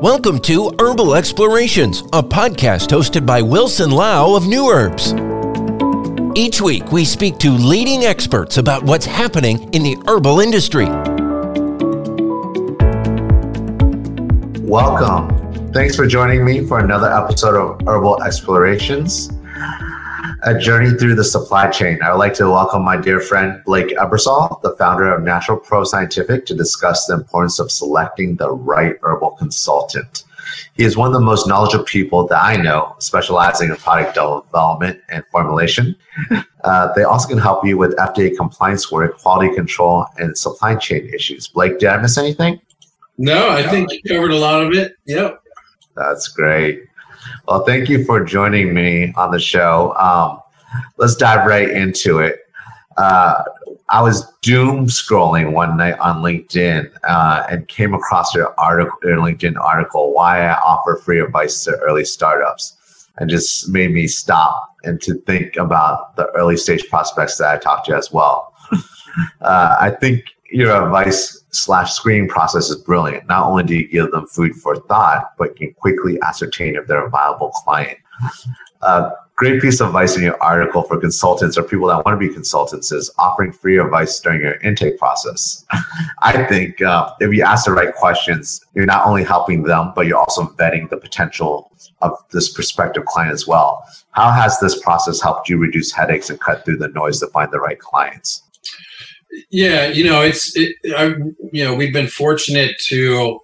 Welcome to Herbal Explorations, a podcast hosted by Willson Lau of Nuherbs. Each week, we speak to leading experts about what's happening in the herbal industry. Welcome. Thanks for joining me for another episode of Herbal Explorations, a journey through the supply chain. I would like to welcome my dear friend Blake Ebersole, the founder of NaturPro Scientific, to discuss the importance of selecting the right herbal consultant. He is one of the most knowledgeable people that I know, specializing in product development and formulation. Uh, they also can help you with FDA compliance work, quality control, and supply chain issues. Blake, did I miss anything? No, I think you covered a lot of it. Yep. That's great. Well, thank you for joining me on the show. Um, let's dive right into it. Uh, I was doom scrolling one night on LinkedIn uh, and came across your article, your LinkedIn article, "Why I Offer Free Advice to Early Startups," and just made me stop and to think about the early stage prospects that I talked to as well. uh, I think your advice slash screening process is brilliant. Not only do you give them food for thought, but you can quickly ascertain if they're a viable client. Uh, great piece of advice in your article for consultants or people that want to be consultants is offering free advice during your intake process. I think uh, if you ask the right questions, you're not only helping them, but you're also vetting the potential of this prospective client as well. How has this process helped you reduce headaches and cut through the noise to find the right clients? Yeah, you know, it's it, I, you know we've been fortunate to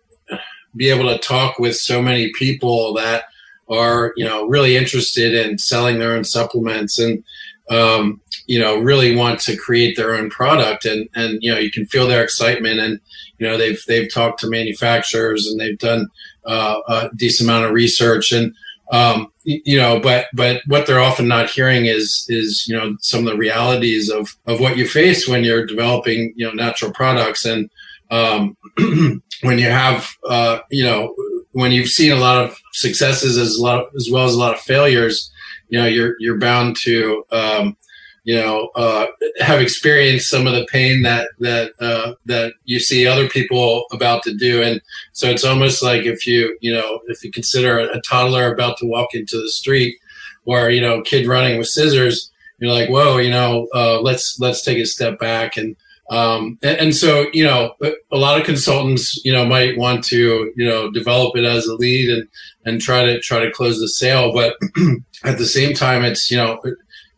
be able to talk with so many people that are you know really interested in selling their own supplements and um, you know really want to create their own product. And and you know you can feel their excitement and you know they've they've talked to manufacturers and they've done uh, a decent amount of research. And um, you know but but what they're often not hearing is is you know some of the realities of of what you face when you're developing you know natural products. And um, when you have uh, you know when you've seen a lot of successes as a lot of, as well as a lot of failures you know you're you're bound to um, you know, uh, have experienced some of the pain that that uh, that you see other people about to do, and so it's almost like if you you know if you consider a, toddler about to walk into the street, or you know, kid running with scissors, you're like, whoa, you know, uh, let's let's take a step back and. Um, and, and so, you know, a lot of consultants, you know, might want to, you know, develop it as a lead and, and try to try to close the sale. But at the same time, it's, you know,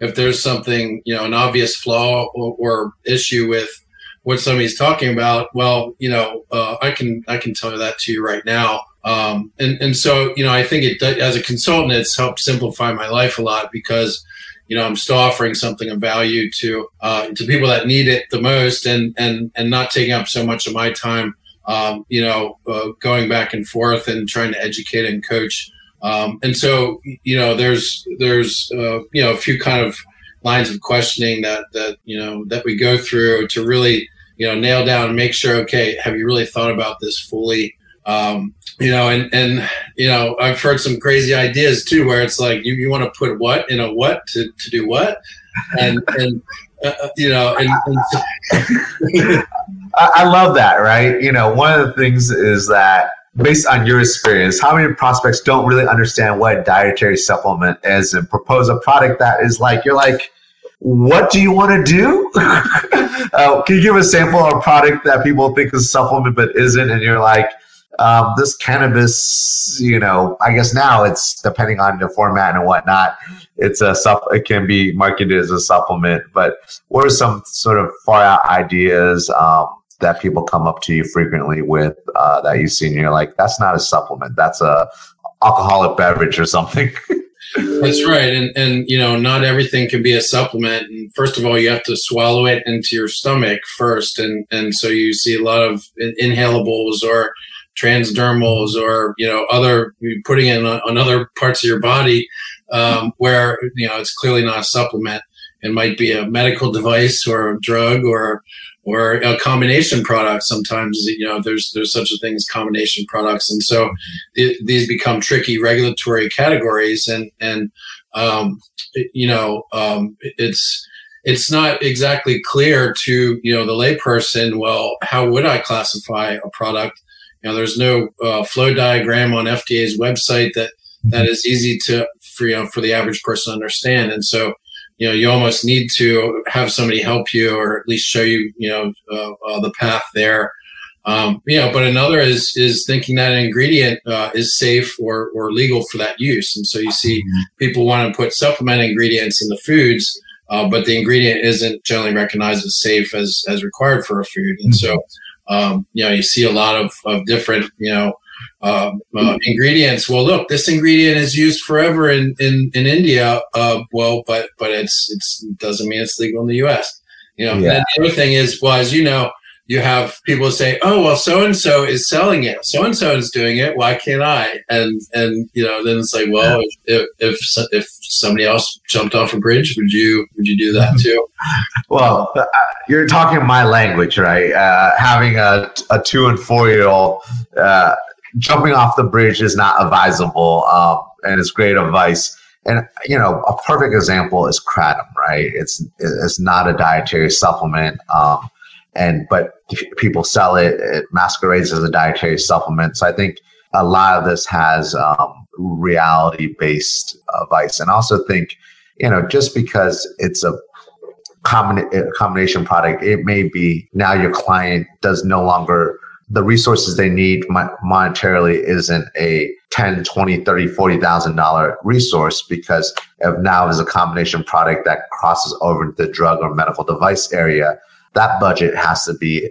if there's something, you know, an obvious flaw or, or issue with what somebody's talking about, well, you know, uh, I can I can tell that to you right now. Um, and and so you know, I think it as a consultant, it's helped simplify my life a lot because you know I'm still offering something of value to uh, to people that need it the most, and and and not taking up so much of my time. Um, you know, uh, going back and forth and trying to educate and coach um, and so, you know, there's there's uh, you know a few kind of lines of questioning that that you know that we go through to really you know nail down and make sure okay have you really thought about this fully? Um, you know and and you know i've heard some crazy ideas too where it's like you, you want to put what in a what to, to do what? And and uh, uh you know and, and I love that right? You know one of the things is that based on your experience, how many prospects don't really understand what a dietary supplement is and propose a product that is like, you're like, what do you want to do? uh, can you give a sample of a product that people think is a supplement but isn't? And you're like, um, this cannabis, you know, I guess now it's depending on the format and whatnot. It's a sup. It can be marketed as a supplement. But what are some sort of far out ideas? Um, that people come up to you frequently with uh, that you see and you're like that's not a supplement. That's a alcoholic beverage or something. That's right. And and you know not everything can be a supplement. And first of all you have to swallow it into your stomach first. And and so you see a lot of inhalables or transdermals or you know other putting it on, on other parts of your body um, where you know it's clearly not a supplement. It might be a medical device or a drug or or a combination product. Sometimes you know there's there's such a thing as combination products, and so these become tricky regulatory categories, and and um, you know um, it's it's not exactly clear to you know the layperson. Well, how would I classify a product? You know, there's no uh, flow diagram on FDA's website that that is easy to for you know for the average person to understand, and so you know you almost need to have somebody help you or at least show you you know uh, uh, the path there. Um, you know, but another is is thinking that an ingredient uh, is safe or or legal for that use, and so you see mm-hmm. people want to put supplement ingredients in the foods, uh, but the ingredient isn't generally recognized as safe as as required for a food, and so um, you know you see a lot of of different you know uh, uh, ingredients. Well, look, this ingredient is used forever in in, in India. Uh, well, but but it's it's it doesn't mean it's legal in the U.S. You know, yeah. the other thing is, well, as you know, you have people say, "Oh, well, so and so is selling it. So and so is doing it. Why can't I?" And and you know, then it's like, well, yeah. if, if if somebody else jumped off a bridge, would you would you do that too? well, uh, you're talking my language, right? Uh, having a a two and four year old uh, jumping off the bridge is not advisable, um, and it's great advice. And you know, a perfect example is kratom, right? It's it's not a dietary supplement. Um, and but people sell it. It masquerades as a dietary supplement. So I think a lot of this has um, reality based advice, and also think you know just because it's a combina- combination product, it may be now your client does no longer the resources they need monetarily isn't a 10 20 30 40 thousand dollar resource because of now is a combination product that crosses over into the drug or medical device area that budget has to be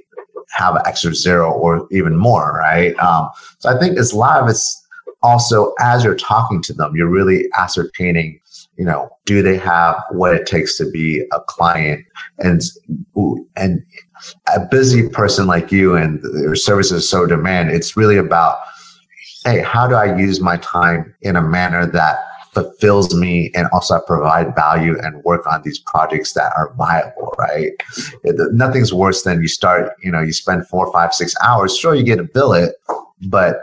have an extra zero or even more, right? Um, so I think it's a lot of it's also as you're talking to them, you're really ascertaining, you know, do they have what it takes to be a client and and a busy person like you and your services so demand. It's really about, hey, how do I use my time in a manner that fulfills me and also I provide value and work on these projects that are viable, right? Nothing's worse than you start, you know, you spend four, five, six hours. Sure, you get a billet, but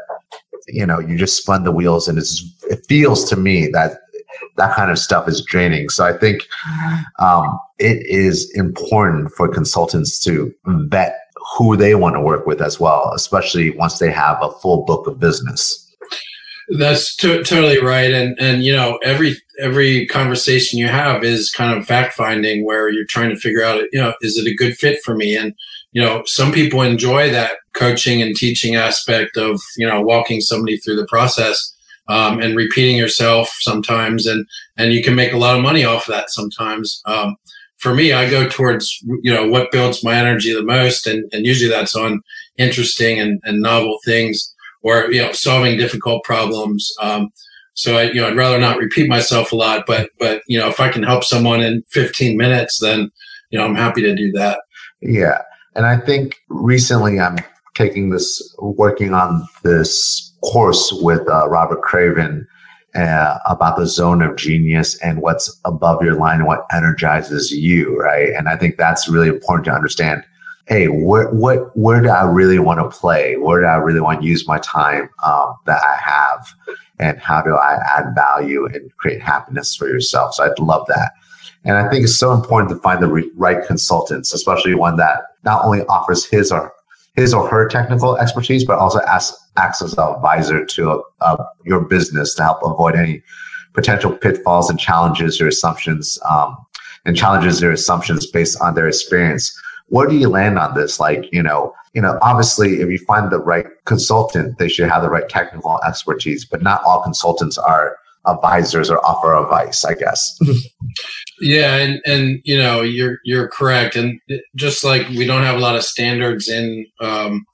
you know, you just spun the wheels and it's it feels to me that that kind of stuff is draining. So I think um, it is important for consultants to vet who they want to work with as well, especially once they have a full book of business. That's t- totally right, and and you know every every conversation you have is kind of fact finding where you're trying to figure out you know is it a good fit for me and you know some people enjoy that coaching and teaching aspect of you know walking somebody through the process um, and repeating yourself sometimes and and you can make a lot of money off of that sometimes um, for me i go towards you know what builds my energy the most and, and usually that's on interesting and, and novel things or you know solving difficult problems. Um, so I, you know, I'd rather not repeat myself a lot, but but you know, if I can help someone in 15 minutes, then you know, I'm happy to do that. Yeah, and I think recently I'm taking this, working on this course with uh, Robert Craven. Uh, about the zone of genius and what's above your line and what energizes you, right? And I think that's really important to understand hey, where what where do I really want to play? Where do I really want to use my time um, that I have? And how do I add value and create happiness for yourself? So I'd love that. And I think it's so important to find the re- right consultants, especially one that not only offers his or his or her technical expertise, but also acts, acts as an advisor to uh, your business to help avoid any potential pitfalls and challenges or assumptions um, and challenges their assumptions based on their experience where do you land on this? Like, you know, you know, obviously if you find the right consultant, they should have the right technical expertise, but not all consultants are advisors or offer advice, I guess. yeah, and and you know, you're you're correct. And just like we don't have a lot of standards in um,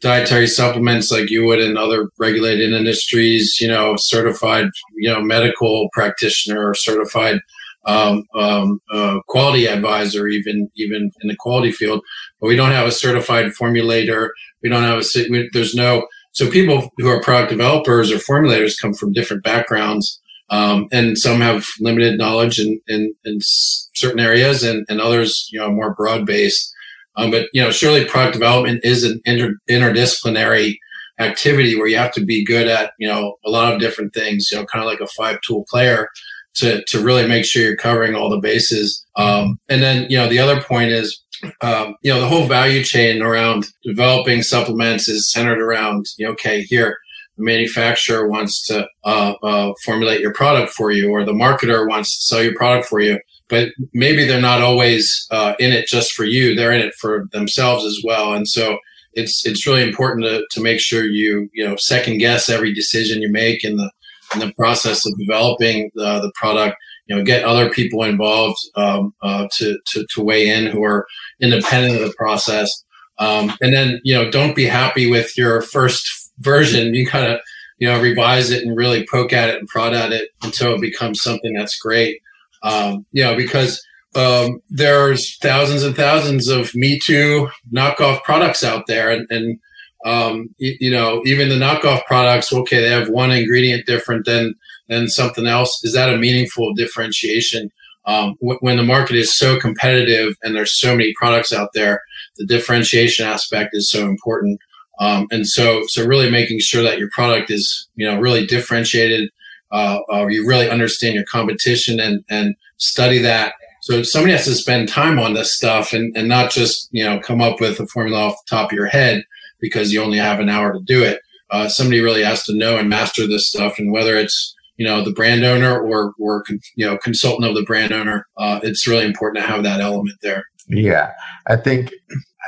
dietary supplements like you would in other regulated industries, you know, certified, you know, medical practitioner or certified um, um, uh, quality advisor, even even in the quality field. But we don't have a certified formulator. We don't have a we, there's no so people who are product developers or formulators come from different backgrounds, um, and some have limited knowledge in, in, in certain areas, and, and others you know more broad based. Um, but you know, surely product development is an inter- interdisciplinary activity where you have to be good at you know a lot of different things. You know, kind of like a five tool player to to really make sure you're covering all the bases. Um, and then you know the other point is um, you know, the whole value chain around developing supplements is centered around, you know, okay, here, manufacturer wants to uh, uh, formulate your product for you, or the marketer wants to sell your product for you. But maybe they're not always uh, in it just for you; they're in it for themselves as well. And so, it's it's really important to, to make sure you you know second guess every decision you make in the in the process of developing the, the product you know get other people involved um, uh, to, to to weigh in who are independent of the process um, and then you know don't be happy with your first version you kind of you know revise it and really poke at it and prod at it until it becomes something that's great um, you know because um, there's thousands and thousands of Me Too knockoff products out there, and, and um, you, you, know even the knockoff products. Okay, they have one ingredient different than than something else. Is that a meaningful differentiation? Um, w- when the market is so competitive and there's so many products out there, the differentiation aspect is so important. Um, and so, so really making sure that your product is you know really differentiated. Uh, uh, you really understand your competition and and study that so somebody has to spend time on this stuff and, and not just, you know, come up with a formula off the top of your head because you only have an hour to do it. Uh, somebody really has to know and master this stuff. And whether it's, you know, the brand owner or, or you know, consultant of the brand owner, uh, it's really important to have that element there. Yeah. I think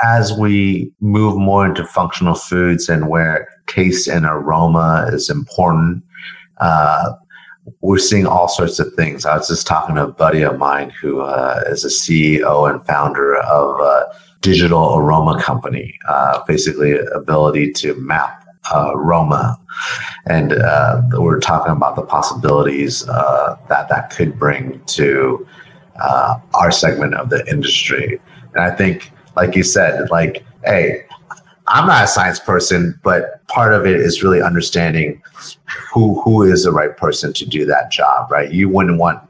as we move more into functional foods and where taste and aroma is important, uh, we're seeing all sorts of things. I was just talking to a buddy of mine who uh, is a CEO and founder of a digital aroma company, uh, basically ability to map aroma. And uh, we're talking about the possibilities uh, that that could bring to uh, our segment of the industry. And I think, like you said, like, hey, I'm not a science person, but part of it is really understanding who who is the right person to do that job, right? You wouldn't want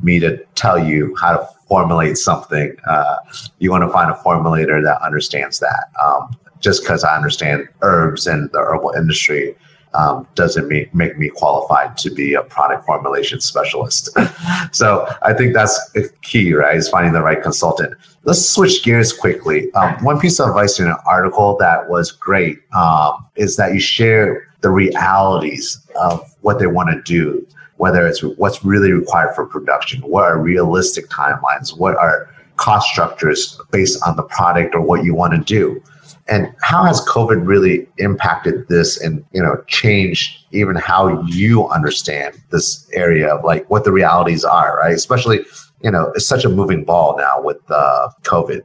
me to tell you how to formulate something. Uh, you want to find a formulator that understands that. Um, just because I understand herbs and the herbal industry um, doesn't make, make me qualified to be a product formulation specialist. so I think that's key, right? Is finding the right consultant. Let's switch gears quickly. Um, one piece of advice in an article that was great um, is that you share the realities of what they want to do, whether it's what's really required for production, what are realistic timelines, what are cost structures based on the product or what you want to do and how has COVID really impacted this and you know changed even how you understand this area of like what the realities are, right? Especially you know it's such a moving ball now with uh, COVID.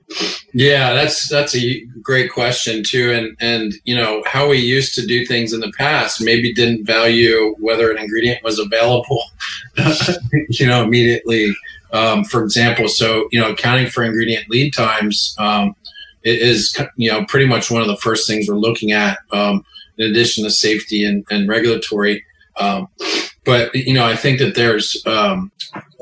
Yeah, that's that's a great question too, and and you know how we used to do things in the past maybe didn't value whether an ingredient was available, you know, immediately. Um, for example, so you know, accounting for ingredient lead times. Um, is you know pretty much one of the first things we're looking at um, in addition to safety and, and regulatory. Um, but you know i think that there's um,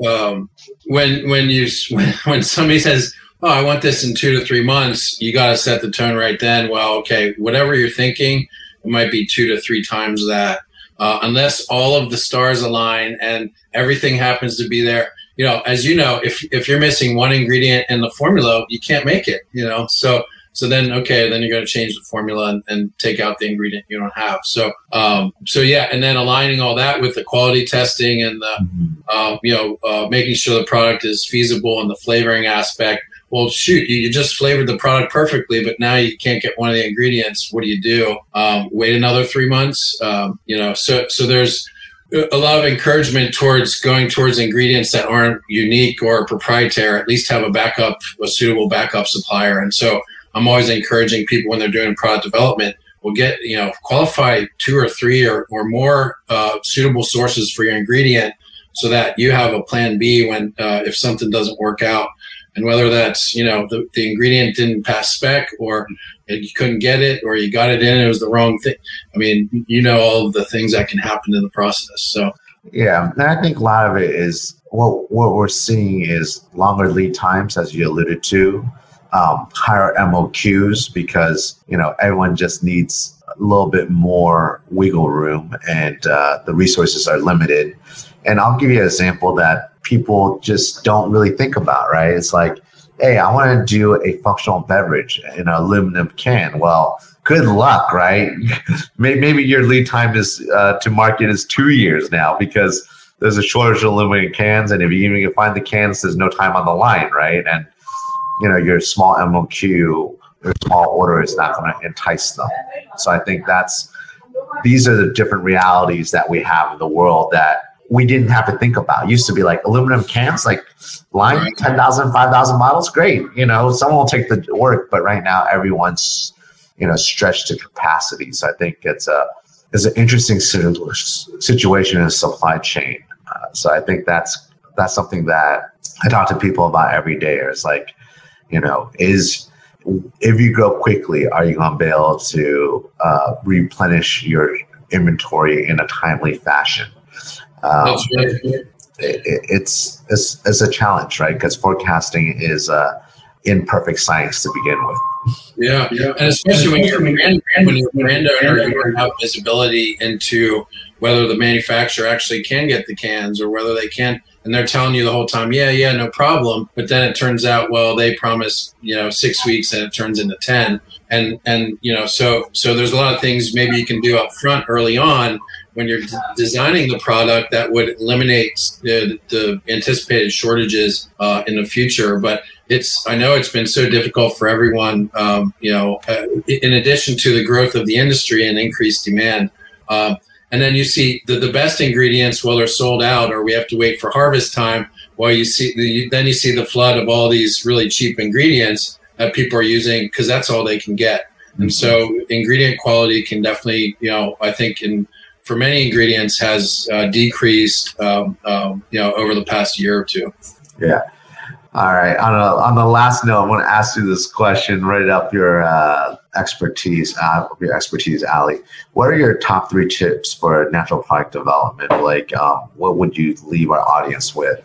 um when when you when, when somebody says oh i want this in two to three months you got to set the tone right then. Well okay whatever you're thinking it might be two to three times that. Uh, unless all of the stars align and everything happens to be there you know, as you know, if if you're missing one ingredient in the formula, you can't make it. You know, so so then okay, then you're going to change the formula and, and, take out the ingredient you don't have. So um, so yeah, and then aligning all that with the quality testing and the mm-hmm. um, you know uh, making sure the product is feasible and the flavoring aspect. Well, shoot, you, you, just flavored the product perfectly, but now you can't get one of the ingredients. What do you do? Um, wait another three months? Um, you know, so so there's a lot of encouragement towards going towards ingredients that aren't unique or proprietary, at least have a backup, a suitable backup supplier. And so I'm always encouraging people when they're doing product development, will get, you know, qualify two or three or, or more uh, suitable sources for your ingredient so that you have a plan B when, uh, if something doesn't work out and whether that's you know the, the ingredient didn't pass spec or you couldn't get it or you got it in it was the wrong thing. I mean you know all the things that can happen in the process. So yeah and i think a lot of it is what what we're seeing is longer lead times as you alluded to um, higher moqs because you know everyone just needs a little bit more wiggle room and uh, the resources are limited. And i'll give you an example that people just don't really think about, right? It's like hey, I want to do a functional beverage in an aluminum can. Well, good luck, right? maybe your lead time is uh, to market is two years now because there's a shortage of aluminum cans, and if you even can find the cans, there's no time on the line, right? And you know your small MOQ, your small order is not going to entice them. So I think that's these are the different realities that we have in the world that we didn't have to think about. It used to be like aluminum cans, like line right. 10,000, 5,000 models, great. You know, someone will take the work, but right now everyone's, you know, stretched to capacity. So I think it's a, it's an interesting situation in a supply chain. Uh, so I think that's, that's something that I talk to people about every day. It's like, you know, is, if you grow quickly, are you going to be able to uh, replenish your inventory in a timely fashion? Um, it, it's, it's it's a challenge, right? Because forecasting is uh, imperfect science to begin with. Yeah, yeah, and especially when you're brand, when you're a brand owner, you don't have visibility into whether the manufacturer actually can get the cans or whether they can and they're telling you the whole time, yeah, yeah, no problem. But then it turns out, well, they promised, you know, six weeks and it turns into 10. And, and, you know, so, so there's a lot of things maybe you can do up front early on when you're d- designing the product that would eliminate the, the anticipated shortages uh, in the future. But it's, I know it's been so difficult for everyone, um, you know, uh, in addition to the growth of the industry and increased demand. Uh, and then you see the, the best ingredients well they're sold out or we have to wait for harvest time while you see the, then you see the flood of all these really cheap ingredients that people are using because that's all they can get mm-hmm. and so ingredient quality can definitely you know i think in for many ingredients has uh, decreased um, um, you know over the past year or two yeah all right. On, a, on the last note, I want to ask you this question right up your uh, expertise, uh, your expertise alley. What are your top three tips for natural product development? Like, um, what would you leave our audience with?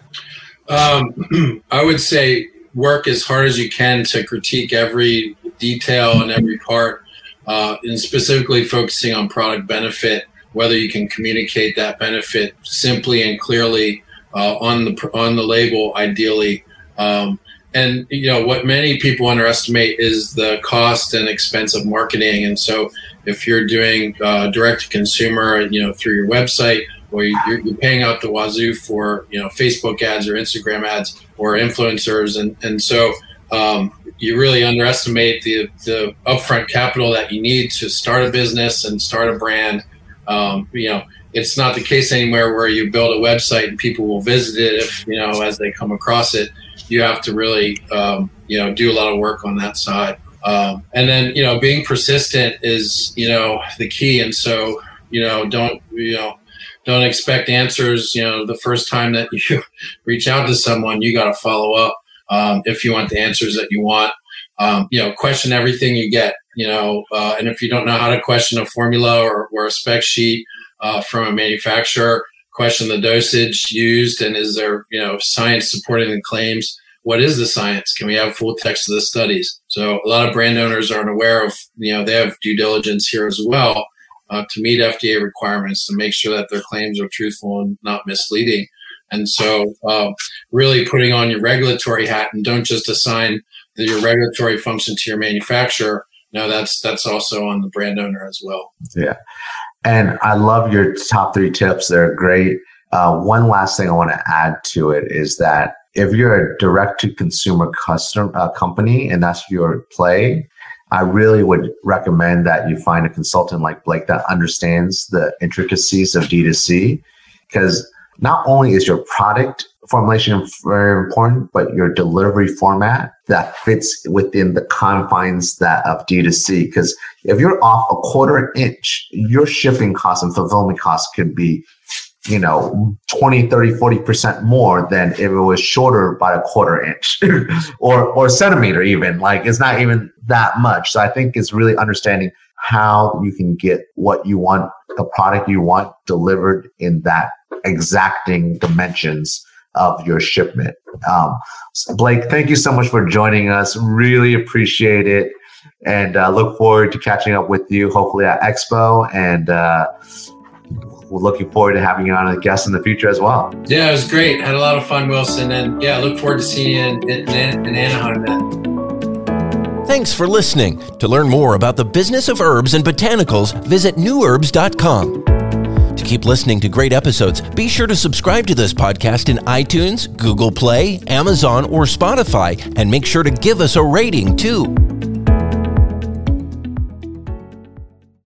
Um, I would say work as hard as you can to critique every detail and every part, uh, and specifically focusing on product benefit. Whether you can communicate that benefit simply and clearly uh, on the on the label, ideally. Um, and you know what many people underestimate is the cost and expense of marketing. And so, if you're doing uh, direct to consumer, you know through your website, or you're, you're, paying out the wazoo for you know Facebook ads or Instagram ads or influencers, and and so um, you really underestimate the the upfront capital that you need to start a business and start a brand. Um, you know, it's not the case anywhere where you build a website and people will visit it if you know as they come across it. You have to really um, you know do a lot of work on that side. Um, and then you know being persistent is you know the key. And so you know don't you know don't expect answers you know the first time that you reach out to someone you got to follow up um, if you want the answers that you want. Um, you know question everything you get you know uh, and if you don't know how to question a formula or, or a spec sheet uh, from a manufacturer question the dosage used and is there you know science supporting the claims? What is the science? Can we have full text of the studies? So a lot of brand owners aren't aware of you know they have due diligence here as well uh, to meet fda requirements to make sure that their claims are truthful and not misleading. And so uh, really putting on your regulatory hat and don't just assign the, your regulatory function to your manufacturer no that's that's also on the brand owner as well yeah and I love your top three tips. They're great. Uh, one last thing I want to add to it is that if you're a direct to consumer customer uh, company and that's your play, I really would recommend that you find a consultant like Blake that understands the intricacies of D2C because not only is your product formulation very important, but your delivery format that fits within the confines that of D2C. Because if you're off a quarter inch, your shipping costs and fulfillment costs could be, you know, 20, 30, 40% more than if it was shorter by a quarter inch or, or centimeter even. Like it's not even that much. So I think it's really understanding how you can get what you want, the product you want delivered in that exacting dimensions of your shipment. Um, Blake, thank you so much for joining us. Really appreciate it. And uh, look forward to catching up with you, hopefully at Expo. And uh, we're looking forward to having you on as a guest in the future as well. Yeah, it was great. Had a lot of fun, Willson. And yeah, look forward to seeing you in, in, in Anaheim then. Thanks for listening. To learn more about the business of herbs and botanicals, visit nuherbs.com. To keep listening to great episodes, be sure to subscribe to this podcast in iTunes, Google Play, Amazon, or Spotify, and make sure to give us a rating too.